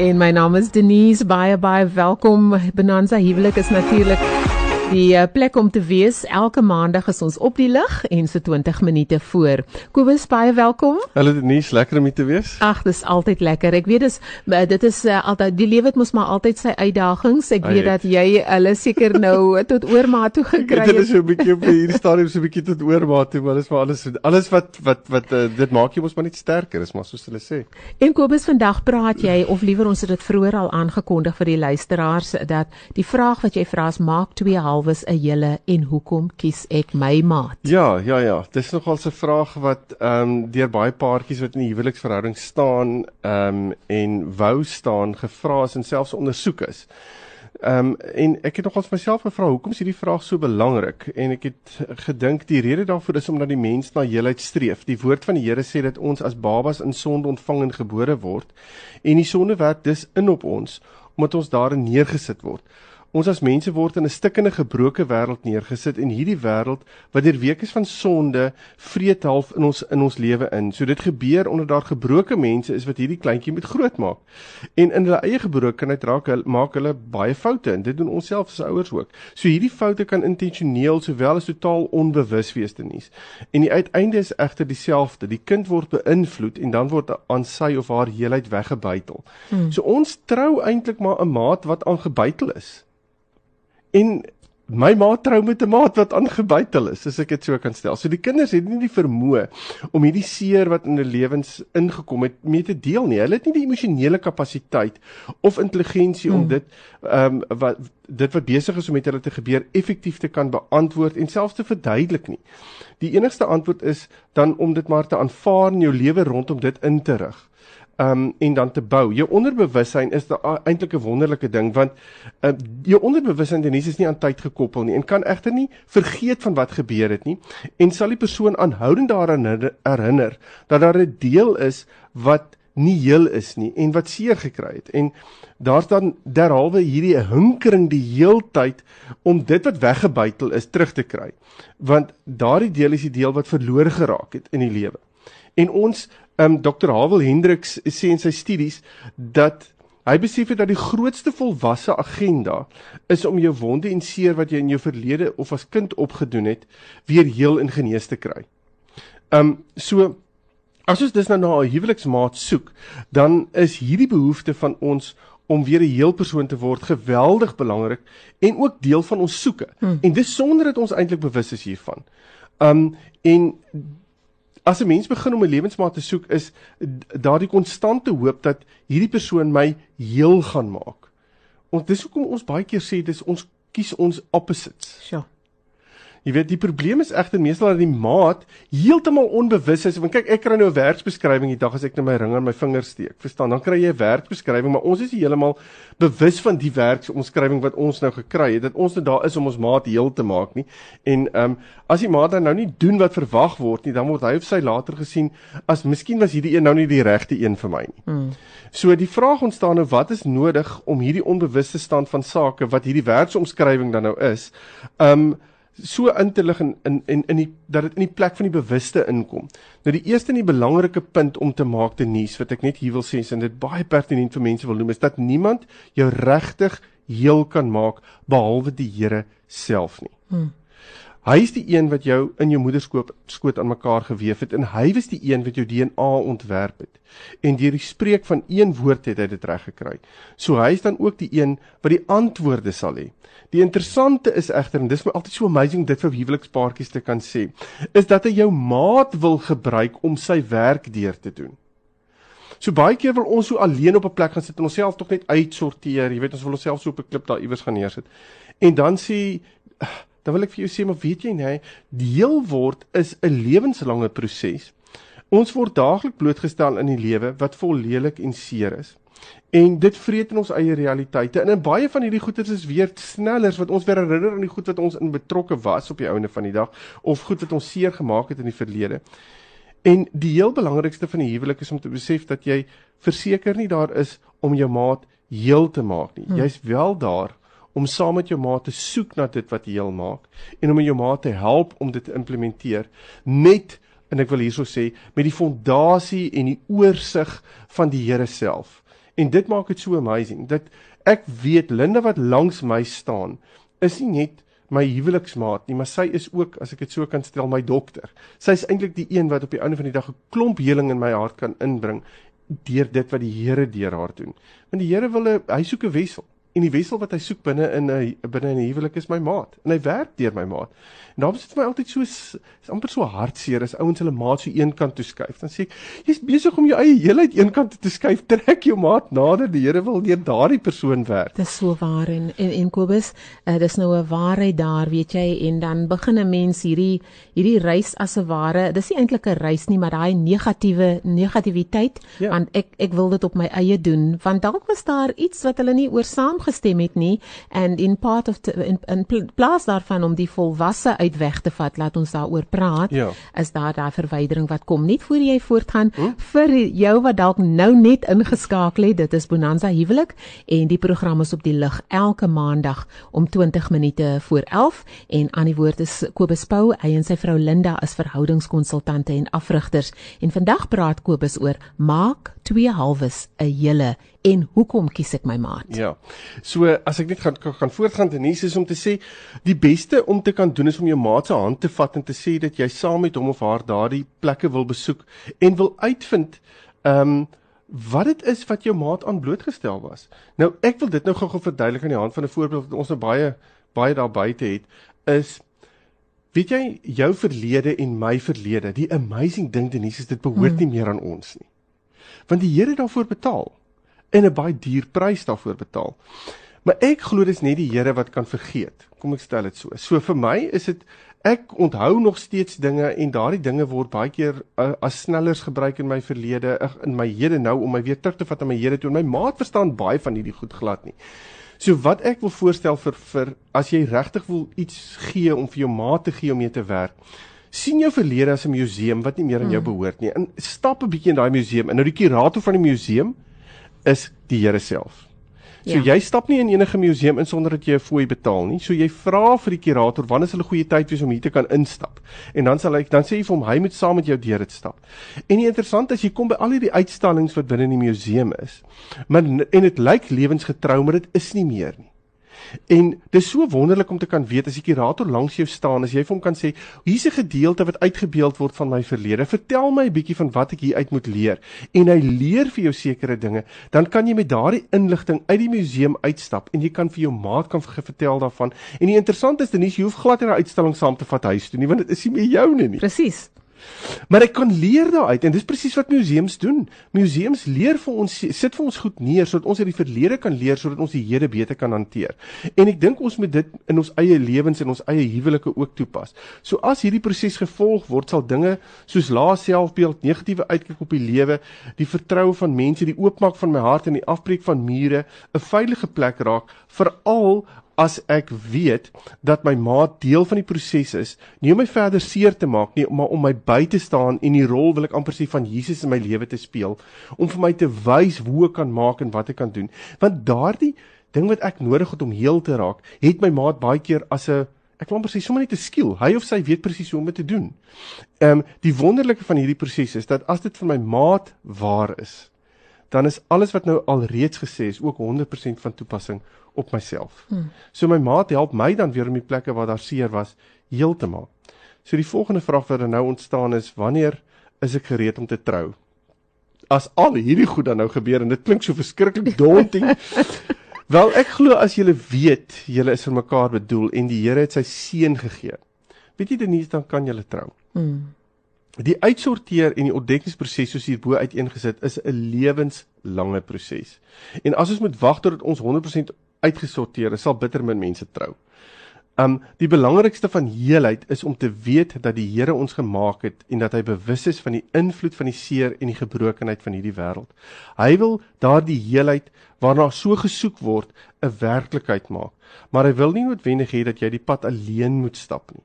En my naam is Denise baie baie welkom. Bonanza huwelik is natuurlik die eh, plek om te wees. Elke maandag is ons op die lig en so 20 minute voor. Kobus baie welkom. Hallo Denise, lekker om hier te wees. Ag, dis altyd lekker. Ek weet dis eh, dit is uh, altyd die lewe het mos maar altyd sy uitdagings. Ek weet dat jy hulle seker nou tot oormaat toe gekry het. Dit is so 'n bietjie op hierdie stadium so 'n bietjie tot oormaat toe, maar dis maar alles alles wat wat wat uh, dit maak jy mos maar net sterker, is maar soos hulle sê. En Kobus, vandag praat jy of liewer ons het dit vroeër al aangekondig vir die luisteraars dat die vraag wat jy vra is maak twee halwes 'n hele en hoekom kies ek my maat? Ja, ja, ja. Dis nogal 'n vraag wat ehm um, deur baie paartjies wat in 'n huweliksverhouding staan ehm um, en wou staan gevra is en selfs ondersoek is. Ehm um, en ek het nogals myself gevra hoekom is hierdie vraag so belangrik en ek het gedink die rede daarvoor is omdat die mens na heelheid streef. Die woord van die Here sê dat ons as babas in sonde ontvang en gebore word en die sonde werk dus in op ons omdat ons daarin neergesit word. Ons as mense word in 'n stikkende gebroke wêreld neergesit en hierdie wêreld wat deur weke van sonde vreet half in ons in ons lewe in. So dit gebeur onder daar gebroke mense is wat hierdie kleintjie moet grootmaak. En in hulle eie gebrokenheid raak hulle maak hulle baie foute en dit doen ons self as ouers ook. So hierdie foute kan intentioneel sowel as totaal onbewus wees te nuus. En die uiteinde is egter dieselfde. Die kind word beïnvloed en dan word aan sy of haar heelheid weggebuitel. Hmm. So ons trou eintlik maar 'n maat wat aangebuitel is. En my ma trou met 'n maat wat aangebuitel is, as ek dit so kan stel. So die kinders het nie die vermoë om hierdie seer wat in hulle lewens ingekom het mee te deel nie. Hulle het nie die emosionele kapasiteit of intelligensie mm. om dit ehm um, wat dit wat besig is om met hulle te gebeur effektief te kan beantwoord en selfs te verduidelik nie. Die enigste antwoord is dan om dit maar te aanvaar en jou lewe rondom dit in te rig um en dan te bou. Jou onderbewussyn is eintlik 'n wonderlike ding want uh, jou onderbewussyn Denise is nie aan tyd gekoppel nie en kan egter nie vergeet van wat gebeur het nie en sal die persoon aanhoudend daaraan herinner dat daar 'n deel is wat nie heel is nie en wat seer gekry het. En daar's dan derhalwe hierdie hinkering die heeltyd om dit wat weggebuitel is terug te kry. Want daardie deel is die deel wat verlore geraak het in die lewe. En ons um, Dr. Havel Hendriks sê in sy studies dat hy besef het dat die grootste volwasse agenda is om jou wonde en seer wat jy in jou verlede of as kind opgedoen het, weer heel en genees te kry. Um so as ons dus nou na 'n huweliksmaat soek, dan is hierdie behoefte van ons om weer 'n heel persoon te word geweldig belangrik en ook deel van ons soeke. Hmm. En dis sonder dat ons eintlik bewus is hiervan. Um en as 'n mens begin om 'n lewensmaat te soek is daardie konstante hoop dat hierdie persoon my heel gaan maak. Ons dis hoekom ons baie keer sê dis ons kies ons opposites. Ja. Jy weet die probleem is egter meestal dat die maat heeltemal onbewus is. Want kyk, ek kry nou 'n werksbeskrywing die dag as ek net my ring aan my vinger steek. Verstaan? Dan kry jy 'n werksbeskrywing, maar ons is nie heeltemal bewus van die werksomskrywing wat ons nou gekry het dat ons net daar is om ons maat heel te maak nie. En ehm um, as die maat dan nou nie doen wat verwag word nie, dan word hy of sy later gesien as miskien was hierdie een nou nie die regte een vir my nie. Hmm. So die vraag ontstaan nou wat is nodig om hierdie onbewuste stand van sake wat hierdie werksomskrywing dan nou is, ehm um, so in te lig in in en in die dat dit in die plek van die bewuste inkom. Nou die eerste en die belangrike punt om te maak te nuus wat ek net hier wil sê en dit baie pertinent vir mense wil noem is dat niemand jou regtig heel kan maak behalwe die Here self nie. Hmm. Hy is die een wat jou in jou moederskoot skoot aan mekaar gewewe het en hy was die een wat jou DNA ontwerp het. En deur die spreek van een woord het hy dit reg gekry. So hy is dan ook die een wat die antwoorde sal hê. Die interessante is egter en dis my altyd so amazing dit vir huwelikspaartjies te kan sê, is dat hy jou maat wil gebruik om sy werk deur te doen. So baie keer wil ons so alleen op 'n plek gaan sit en onsself tog net uitsorteer. Jy weet ons wil onsself so op 'n klip daar iewers gaan neersit. En dan sê dan wil ek vir jou sê maar weet jy nee, deel word is 'n lewenslange proses. Ons word daagliks blootgestel in die lewe wat vol lelik en seer is. En dit vreet in ons eie realiteite. En in baie van hierdie goeters is weer snellers wat ons weer herinner aan die goed wat ons in betrokke was op die ouene van die dag of goed wat ons seer gemaak het in die verlede. En die heel belangrikste van die huwelik is om te besef dat jy verseker nie daar is om jou maat heel te maak nie. Hmm. Jy's wel daar om saam met jou maat te soek na dit wat heel maak en om jou maat te help om dit te implementeer met en ek wil hierso sê met die fondasie en die oorsig van die Here self En dit maak dit so amazing dat ek weet Linda wat langs my staan is nie net my huweliksmaat nie, maar sy is ook as ek dit so kan stel my dokter. Sy is eintlik die een wat op die einde van die dag 'n klomp heling in my hart kan inbring deur dit wat die Here deur haar doen. Want die Here wil hy soek 'n wissel en die wissel wat hy soek binne in 'n binne in 'n huwelik is my maat en hy werk deur my maat. En daarom is dit vir my altyd so is amper so hartseer as ouens hulle maat so eenkant toe skuif. Dan sê ek, jy's besig om jou eie heelheid eenkant toe te skuif. Trek jou maat nader. Die Here wil deur daardie persoon werk. Dis so waar en en, en Kobus, uh, dis nou 'n waarheid daar, weet jy, en dan begin 'n mens hierdie hierdie reis as 'n ware. Dis nie eintlik 'n reis nie, maar daai negatiewe negativiteit ja. want ek ek wil dit op my eie doen, want dalk was daar iets wat hulle nie oor saam saamgestem het nie and in part of the, in, in plaas daarvan om die volwasse uit weg te vat laat ons daaroor praat ja. is daar daai verwydering wat kom net voor jy voortgaan hm? vir jou wat dalk nou net ingeskakel het dit is Bonanza huwelik en die program is op die lig elke maandag om 20 minute voor 11 en aan die woord is Kobus Pau hy en sy vrou Linda as verhoudingskonsultante en afrigters en vandag praat Kobus oor maak twee halwes 'n hele en hoekom kies ek my maat? Ja. So as ek net gaan gaan voortgaan Denise is om te sê die beste om te kan doen is om jou maat se hand te vat en te sê dat jy saam met hom of haar daardie plekke wil besoek en wil uitvind ehm um, wat dit is wat jou maat aan blootgestel was. Nou ek wil dit nou gou-gou verduidelik aan die hand van 'n voorbeeld wat ons nou baie baie daar buite het is weet jy jou verlede en my verlede die amazing ding Denise is dit behoort hmm. nie meer aan ons nie. Want die Here het daarvoor betaal en 'n baie duur prys daarvoor betaal. Maar ek glo dis net die Here wat kan vergeet. Kom ek stel dit so. So vir my is dit ek onthou nog steeds dinge en daardie dinge word baie keer uh, as snellers gebruik in my verlede in my hede nou om my weer terug te vat aan my hede toe. My maat verstaan baie van hierdie goed glad nie. So wat ek wil voorstel vir vir as jy regtig wil iets gee om vir jou maat te gee om mee te werk sien jou verlede as 'n museum wat nie meer aan jou hmm. behoort nie. En stap 'n bietjie in daai museum. En nou die kurator van die museum is die Here self. So ja. jy stap nie in enige museum in sonder dat jy 'n fooi betaal nie. So jy vra vir die kurator wanneer is 'n goeie tyd wees om hier te kan instap. En dan sal hy dan sê hy vir hom hy moet saam met jou deur dit stap. En die interessant is jy kom by al hierdie uitstallings wat binne in die museum is. Maar en dit lyk lewensgetrou, maar dit is nie meer nie. En dis so wonderlik om te kan weet as die kurator langs jou staan, as jy vir hom kan sê, hier's 'n gedeelte wat uitgebeeld word van my verlede. Vertel my 'n bietjie van wat ek hier uit moet leer. En hy leer vir jou sekere dinge, dan kan jy met daardie inligting uit die museum uitstap en jy kan vir jou maat kan vertel daarvan. En die interessante is, Denise, jy hoef glad nie 'n uitstalling saam te vat huis toe nie, want dit is nie meer joune nie. Presies. Maar ek kan leer daaruit en dis presies wat museums doen. Museums leer vir ons sit vir ons goed neer sodat ons uit die verlede kan leer sodat ons die hede beter kan hanteer. En ek dink ons moet dit in ons eie lewens en ons eie huwelike ook toepas. So as hierdie proses gevolg word, sal dinge soos lae selfbeeld, negatiewe uitkyk op die lewe, die vertroue van mense, die oopmaak van my hart en die afbreek van mure 'n veilige plek raak, veral as ek weet dat my maat deel van die proses is, nie om my verder seer te maak nie, maar om my by te staan en die rol wil ek amper sê van Jesus in my lewe te speel, om vir my te wys hoe ek kan maak en wat ek kan doen. Want daardie ding wat ek nodig het om heel te raak, het my maat baie keer as 'n ek wil amper sê sommer net 'n skill. Hy of sy weet presies hoe om dit te doen. Ehm um, die wonderlike van hierdie proses is dat as dit vir my maat waar is, dan is alles wat nou al reeds gesê is ook 100% van toepassing op myself. Hmm. So my maat help my dan weer om die plekke waar daar seer was heel te maak. So die volgende vraag wat nou ontstaan is, wanneer is ek gereed om te trou? As al hierdie goed dan nou gebeur en dit klink so verskriklik daunting. Wel ek glo as jy weet jy is vir mekaar bedoel en die Here het sy seën gegee. Weet jy Denise dan kan jy trou. Hmm. Die uitsorteer en die ontdekkingsproses soos hierbo uiteengesit is 'n lewenslange proses. En as ons moet wag tot ons 100% uitgesorteer is, sal bitter min mense trou. Um die belangrikste van heelheid is om te weet dat die Here ons gemaak het en dat hy bewus is van die invloed van die seer en die gebrokenheid van hierdie wêreld. Hy wil daardie heelheid waarna so gesoek word 'n werklikheid maak, maar hy wil nie noodwendig hê dat jy die pad alleen moet stap nie.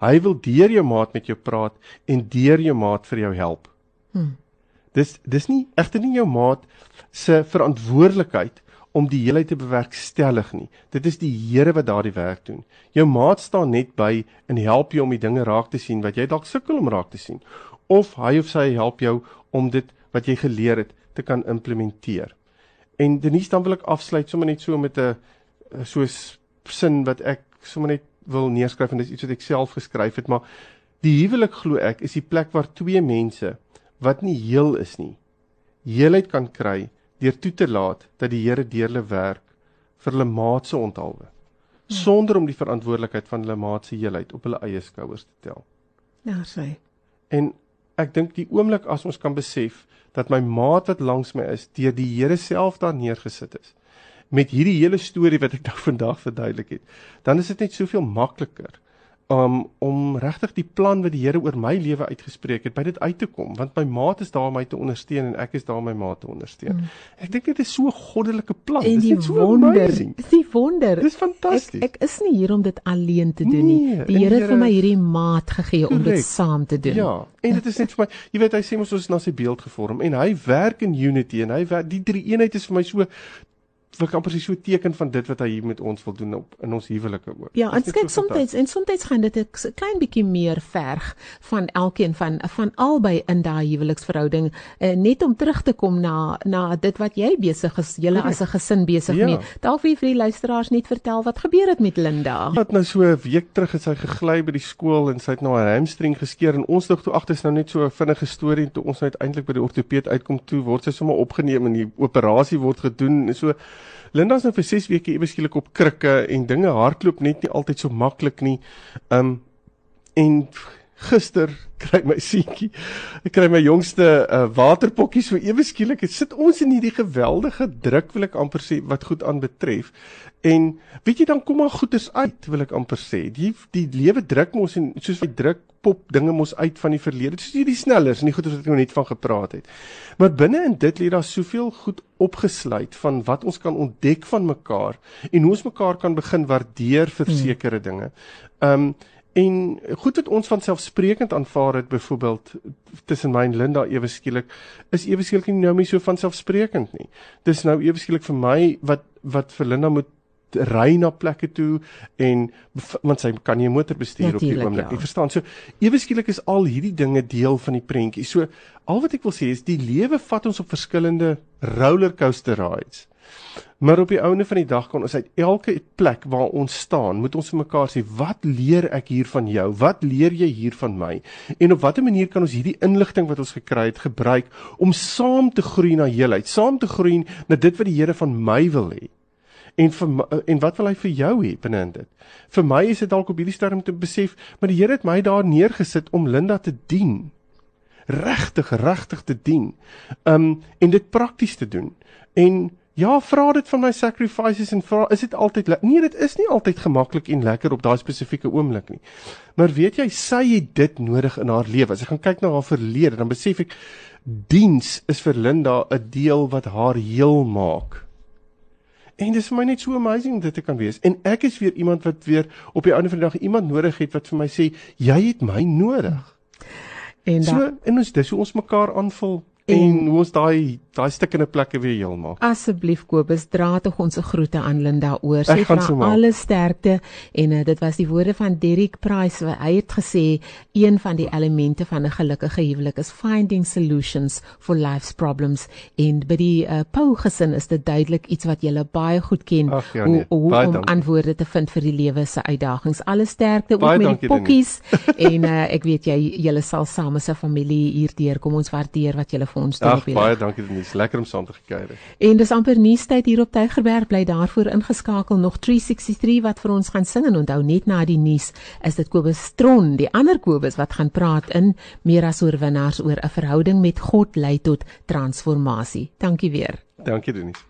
Hy wil deur jou maat met jou praat en deur jou maat vir jou help. Hmm. Dis dis nie egter nie jou maat se verantwoordelikheid om die heelheid te bewerkstellig nie. Dit is die Here wat daardie werk doen. Jou maat staan net by en help jou om die dinge raak te sien wat jy dalk sukkel om raak te sien. Of hy of sy help jou om dit wat jy geleer het te kan implementeer. en Denise dan wil ek afsluit sommer net so met 'n so 'n sin wat ek sommer net wil neerskryf en dis iets wat ek self geskryf het, maar die huwelik glo ek is die plek waar twee mense wat nie heel is nie, heelheid kan kry deur toe te laat dat die Here deur hulle werk vir hulle maat se onthaalwe sonder om die verantwoordelikheid van hulle maat se heelheid op hulle eie skouers te tel. Ja, sê. En ek dink die oomblik as ons kan besef dat my maat wat langs my is deur die Here self daar neergesit is met hierdie hele storie wat ek nou vandag verduidelik het, dan is dit net soveel makliker um, om regtig die plan wat die Here oor my lewe uitgespreek het by dit uit te kom want my maat is daar om my te ondersteun en ek is daar om my maat te ondersteun. Mm. Ek dink dit is so 'n goddelike plan. En dit is so wonder. Dis die wonder. Dis fantasties. Ek, ek is nie hier om dit alleen te doen nie. Nee, die Here het vir my hierdie maat gegee om dit saam te doen. Ja, en dit is net vir my, jy weet hy sê ons is na sy beeld gevorm en hy werk in unity en hy werk die drie eenheid is vir my so kan presies so 'n teken van dit wat hy hier met ons wil doen op in ons huwelike ook. Ja, en kyk so soms en soms gaan dit 'n klein bietjie meer verg van elkeen van van albei in daai huweliksverhouding uh, net om terug te kom na na dit wat jy besig is, julle as 'n gesin besig ja. mee. Dalk vir vir die luisteraars net vertel wat gebeur het met Linda. Wat nou so 'n week terug het sy gegly by die skool en sy het nou haar hamstring geskeur en ons dink toe agter is nou net so 'n vinnige storie toe ons uiteindelik by die ortopeed uitkom toe word sy sommer opgeneem en die operasie word gedoen en so Linda's nou vir 6 weke ewe skielik op krikke en dinge hardloop net nie altyd so maklik nie. Um en gister kry my seentjie, ek kry my jongste uh, waterpokkie so ewe skielik. Dit sit ons in hierdie geweldige druk wil ek amper sê wat goed aan betref. En weet jy dan kom maar goeders uit wil ek amper sê. Die die lewe druk mos en soos hy druk pop dinge mos uit van die verlede. Soos hierdie snellers en die goeders wat ek nou net van gepraat het. Maar binne in dit lê daar soveel goed opgesluit van wat ons kan ontdek van mekaar en hoe ons mekaar kan begin waardeer vir hmm. sekere dinge. Um En goed wat ons van selfsprekend aanvaar het byvoorbeeld tussen my en Linda ewe skielik is ewe skielik nie nou meer so van selfsprekend nie. Dis nou ewe skielik vir my wat wat vir Linda moet ry na plekke toe en want sy kan nie 'n motor bestuur Natuurlijk, op die oomblik nie. Ja. Verstaan? So ewe skielik is al hierdie dinge deel van die prentjie. So al wat ek wil sê is die lewe vat ons op verskillende rollercoaster rides. Maar op die ouene van die dag kan ons uit elke plek waar ons staan, moet ons vir mekaar sê, wat leer ek hier van jou? Wat leer jy hier van my? En op watter manier kan ons hierdie inligting wat ons gekry het gebruik om saam te groei na heelheid, saam te groei na dit wat die Here van my wil hê? En vir en wat wil hy vir jou hê binne in dit? Vir my is dit dalk op hierdie stadium te besef, maar die Here het my daar neergesit om Linda te dien. Regtig, regtig te dien. Um en dit prakties te doen. En Ja, vra dit van my sacrifices en vra is dit altyd nee, dit is nie altyd gemaklik en lekker op daai spesifieke oomblik nie. Maar weet jy, sy het dit nodig in haar lewe. As ek gaan kyk na haar verlede, dan besef ek diens is vir Linda 'n deel wat haar heel maak. En dit is vir my net so amazing dit te kan wees. En ek is weer iemand wat weer op die einde van die dag iemand nodig het wat vir my sê, jy het my nodig. En dan so, en ons dis hoe ons mekaar aanvul en, en hoe ons daai daai stukkende plekke weer heel maak. Asseblief Kobus, dra tog ons groete aan Linda oor. Sy vra so alle sterkte en uh, dit was die woorde van Derek Price wat hy het gesê een van die elemente van 'n gelukkige huwelik is finding solutions for life's problems en by die uh, Pau gesin is dit duidelik iets wat jy baie goed ken Ach, ja, nee. hoe, hoe om dankie. antwoorde te vind vir die lewe se uitdagings. Alle sterkte ook met die pokkies en uh, ek weet jy julle sal saam as 'n familie hier deurkom. Ons waardeer wat julle vir ons doen op hierdie. Baie dankie Denise. Lekker om saam te gekuier. En dis amper nuustyd hier op Tygerberg bly daarvoor ingeskakel nog 363 wat vir ons gaan sing en onthou net na die nuus is dit Kobus Stron, die ander Kobus wat gaan praat in meer as oorwinnaars oor 'n verhouding met God lei tot transformasie. Dankie weer. Dankie Denise.